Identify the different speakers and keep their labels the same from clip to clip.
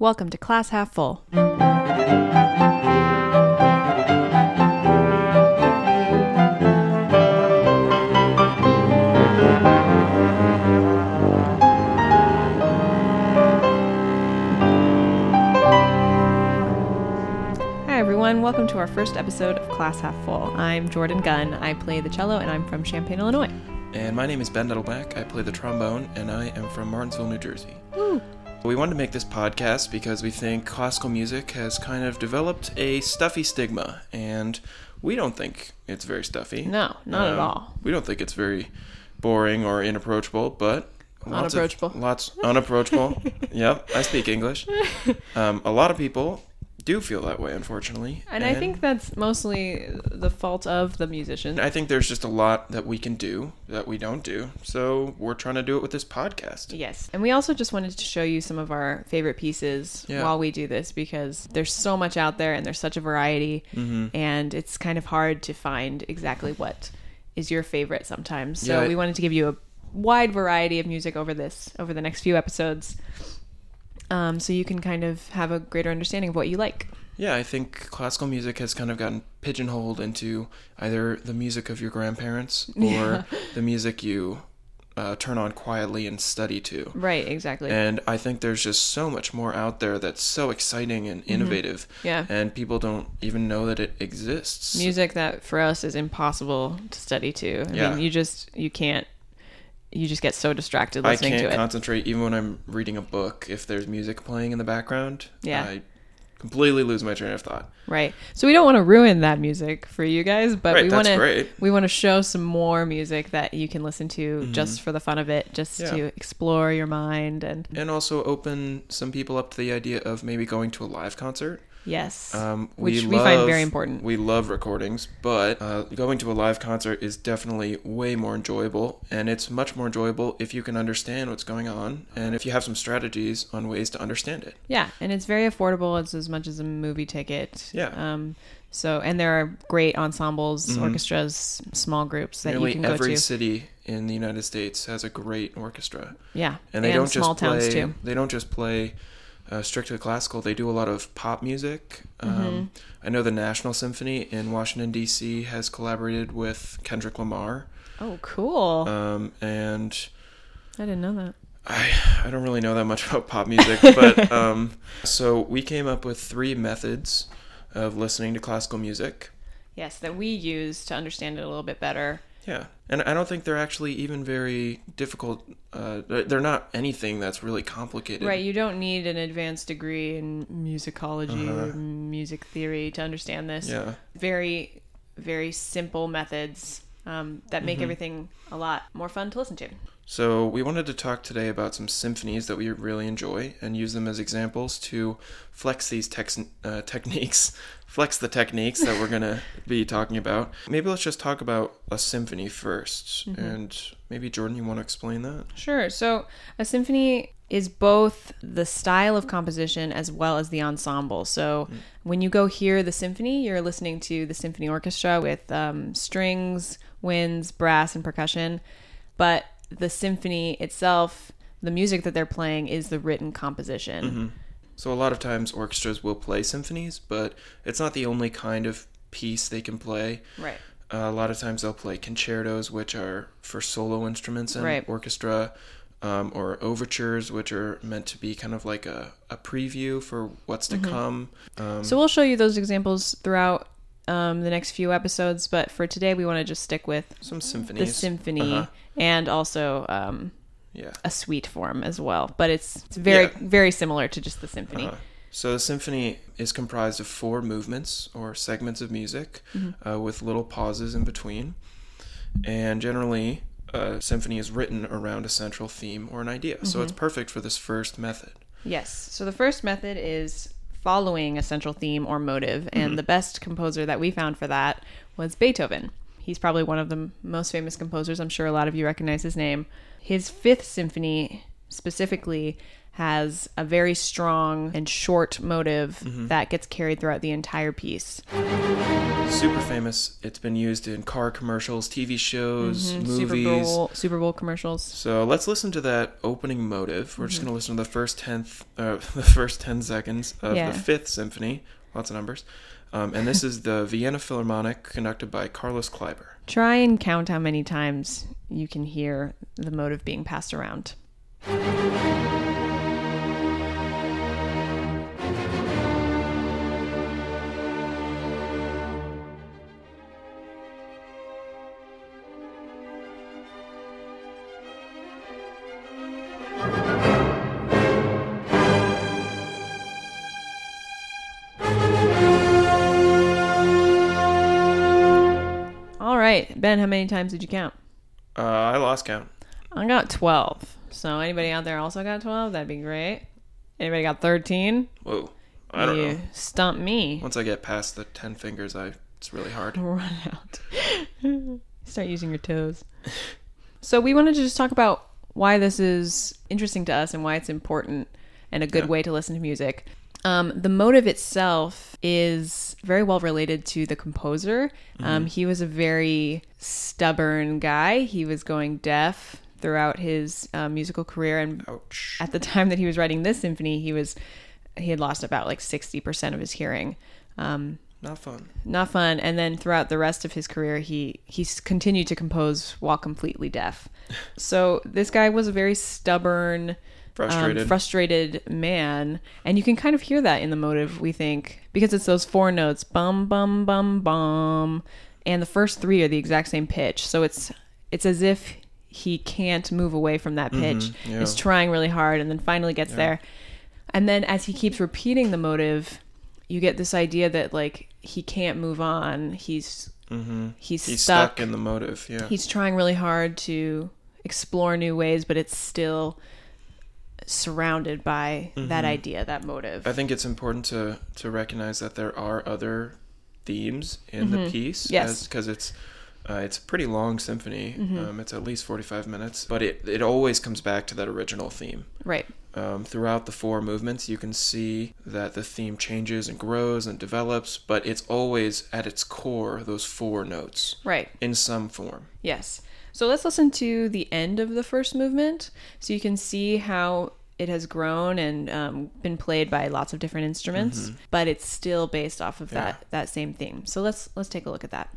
Speaker 1: Welcome to Class Half Full. Hi, everyone. Welcome to our first episode of Class Half Full. I'm Jordan Gunn. I play the cello and I'm from Champaign, Illinois.
Speaker 2: And my name is Ben Nettleback. I play the trombone, and I am from Martinsville, New Jersey. We wanted to make this podcast because we think classical music has kind of developed a stuffy stigma, and we don't think it's very stuffy.
Speaker 1: No, not at
Speaker 2: Um,
Speaker 1: all.
Speaker 2: We don't think it's very boring or inapproachable, but lots of-
Speaker 1: Unapproachable.
Speaker 2: lots unapproachable. yep, I speak English. Um, a lot of people do feel that way, unfortunately.
Speaker 1: And I think that's mostly the fault of the musician.
Speaker 2: I think there's just a lot that we can do that we don't do. So we're trying to do it with this podcast.
Speaker 1: Yes. And we also just wanted to show you some of our favorite pieces
Speaker 2: Yeah.
Speaker 1: while we do this because there's so much out there and there's such a variety.
Speaker 2: Mm-hmm.
Speaker 1: And it's kind of hard to find exactly what is your favorite sometimes. So
Speaker 2: Yeah, I-
Speaker 1: we wanted to give you a wide variety of music over this, over the next few episodes. Um, so you can kind of have a greater understanding of what you like.
Speaker 2: Yeah, I think classical music has kind of gotten pigeonholed into either the music of your grandparents or
Speaker 1: Yeah.
Speaker 2: the music you uh, turn on quietly and study to.
Speaker 1: Right, exactly.
Speaker 2: And I think there's just so much more out there that's so exciting and innovative.
Speaker 1: Mm-hmm. Yeah.
Speaker 2: And people don't even know that it exists.
Speaker 1: music that for us is impossible to study to. I
Speaker 2: Yeah.
Speaker 1: mean, you just you can't you just get so distracted listening to it.
Speaker 2: I can't concentrate even when I'm reading a book. If there's music playing in the background,
Speaker 1: Yeah.
Speaker 2: I completely lose my train of thought.
Speaker 1: right. So we don't want to ruin that music for you guys, but
Speaker 2: Right,
Speaker 1: we want to we want to show some more music that you can listen to just for the fun of it, just
Speaker 2: Mm-hmm. Yeah.
Speaker 1: to explore your mind and
Speaker 2: And also open some people up to the idea of maybe going to a live concert.
Speaker 1: Yes,
Speaker 2: Um,
Speaker 1: which we, find very important.
Speaker 2: We love recordings, but uh, going to a live concert is definitely way more enjoyable, and it's much more enjoyable if you can understand what's going on and if you have some strategies on ways to understand it.
Speaker 1: Yeah, and it's very affordable. It's as much as a movie ticket.
Speaker 2: Yeah.
Speaker 1: Um. So and there are great ensembles, orchestras, small groups that
Speaker 2: Mm-hmm. Nearly
Speaker 1: you can go to.
Speaker 2: every city in the United States has a great orchestra,
Speaker 1: Yeah,
Speaker 2: and they don't
Speaker 1: small
Speaker 2: just play.
Speaker 1: too.
Speaker 2: They don't just play. Uh, strictly classical. They do a lot of pop music.
Speaker 1: Mm-hmm.
Speaker 2: Um, I know the National Symphony in Washington D.C. has collaborated with Kendrick Lamar,
Speaker 1: Oh, cool!
Speaker 2: um, and
Speaker 1: I didn't know that.
Speaker 2: I, I don't really know that much about pop music, but um, so we came up with three methods of listening to classical music.
Speaker 1: Yes, that we use to understand it a little bit better.
Speaker 2: Yeah, and I don't think they're actually even very difficult. Uh, they're not anything that's really complicated.
Speaker 1: Right, you don't need an advanced degree in musicology or
Speaker 2: Uh-huh.
Speaker 1: music theory to understand this.
Speaker 2: Yeah.
Speaker 1: Very, very simple methods um, that
Speaker 2: Mm-hmm.
Speaker 1: make everything a lot more fun to listen to.
Speaker 2: So we wanted to talk today about some symphonies that we really enjoy and use them as examples to flex these tex- uh, techniques, flex the techniques that we're gonna be talking about. Maybe let's just talk about a symphony 1st and maybe Jordan, you want to explain that?
Speaker 1: Sure. So a symphony is both the style of composition as well as the ensemble. So when you go hear the symphony, you're listening to the symphony orchestra with um, strings, winds, brass, and percussion. But the symphony itself, the music that they're playing, is the written composition.
Speaker 2: So a lot of times orchestras will play symphonies, but it's not the only kind of piece they can play.
Speaker 1: Right.
Speaker 2: Uh, a lot of times they'll play concertos, which are for solo instruments and
Speaker 1: Right.
Speaker 2: orchestra, um, or overtures, which are meant to be kind of like a, a preview for what's to come. Um,
Speaker 1: So we'll show you those examples throughout um, the next few episodes. But for today, we want to just stick with
Speaker 2: some symphonies, the
Speaker 1: symphony
Speaker 2: Uh-huh.
Speaker 1: and also um,
Speaker 2: Yeah.
Speaker 1: a suite form as well. But it's, it's very
Speaker 2: Yeah.
Speaker 1: very similar to just the symphony.
Speaker 2: Uh-huh. So the symphony is comprised of four movements or segments of music uh, with little pauses in between. And generally, a symphony is written around a central theme or an idea. So it's perfect for this first method.
Speaker 1: Yes. So the first method is following a central theme or motive, and mm-hmm. the best composer that we found for that was Beethoven. He's probably one of the most famous composers. I'm sure a lot of you recognize his name. His fifth symphony specifically has a very strong and short motive
Speaker 2: Mm-hmm.
Speaker 1: that gets carried throughout the entire piece.
Speaker 2: Super famous. It's been used in car commercials, TV shows,
Speaker 1: Mhm, Super
Speaker 2: movies.
Speaker 1: Bowl Super Bowl commercials.
Speaker 2: So let's listen to that opening motive. We're
Speaker 1: Mm-hmm.
Speaker 2: just going to listen to the first tenth, uh, the first ten seconds of
Speaker 1: Yeah.
Speaker 2: the Fifth Symphony. Lots of numbers, um, and this is the Vienna Philharmonic, conducted by Carlos Kleiber.
Speaker 1: Try and count how many times you can hear the motive being passed around. Ben, how many times did you count?
Speaker 2: Uh, I lost count.
Speaker 1: I got 12. So anybody out there also got 12? That'd be great. Anybody got 13?
Speaker 2: Whoa, I don't
Speaker 1: you
Speaker 2: know.
Speaker 1: stumped me.
Speaker 2: Once I get past the ten fingers, I it's really hard.
Speaker 1: Run out. Start using your toes. So we wanted to just talk about why this is interesting to us and why it's important and a good
Speaker 2: Yeah.
Speaker 1: way to listen to music. Um, the motive itself is very well related to the composer. Um, he was a very stubborn guy. He was going deaf throughout his uh, musical career, and
Speaker 2: Ouch.
Speaker 1: at the time that he was writing this symphony, he was he had lost about like sixty percent of his hearing. Um,
Speaker 2: Not fun.
Speaker 1: not fun. And then throughout the rest of his career, he he's continued to compose while completely deaf. So this guy was a very stubborn,
Speaker 2: Frustrated.
Speaker 1: um, frustrated man, and you can kind of hear that in the motive. We think because it's those four notes, bum bum bum bum, and the first three are the exact same pitch. So it's it's as if he can't move away from that pitch.
Speaker 2: Mm-hmm. yeah.
Speaker 1: Is trying really hard, and then finally gets there. And then as he keeps repeating the motive, you get this idea that like he can't move on. He's
Speaker 2: mm-hmm.
Speaker 1: he's,
Speaker 2: He's
Speaker 1: stuck.
Speaker 2: stuck in the motive. Yeah.
Speaker 1: He's trying really hard to explore new ways, but it's still surrounded by that idea, that motive.
Speaker 2: Mm-hmm. I think it's important to to recognize that there are other themes in the piece.
Speaker 1: Mm-hmm. Yes.
Speaker 2: because it's uh, it's a pretty long symphony.
Speaker 1: Mm-hmm.
Speaker 2: Um, it's at least forty five minutes, but it it always comes back to that original theme.
Speaker 1: right.
Speaker 2: Um, throughout the four movements, you can see that the theme changes and grows and develops, but it's always at its core those four notes
Speaker 1: Right.
Speaker 2: in some form.
Speaker 1: Yes. So let's listen to the end of the first movement so you can see how it has grown and um, been played by lots of different instruments, but it's still based off of that, that same theme. So let's let's take a look at that.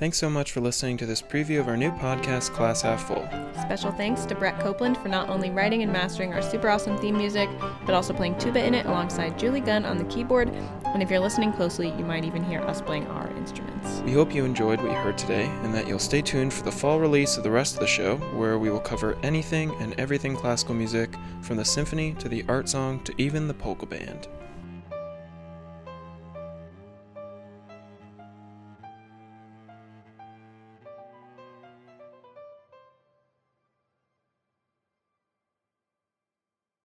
Speaker 2: Thanks so much for listening to this preview of our new podcast, Class Half Full.
Speaker 1: Special thanks to Brett Copeland for not only writing and mastering our super awesome theme music, but also playing tuba in it alongside Julie Gunn on the keyboard. And if you're listening closely, you might even hear us playing our instruments.
Speaker 2: We hope you enjoyed what you heard today and that you'll stay tuned for the fall release of the rest of the show, where we will cover anything and everything classical music, from the symphony to the art song to even the polka band.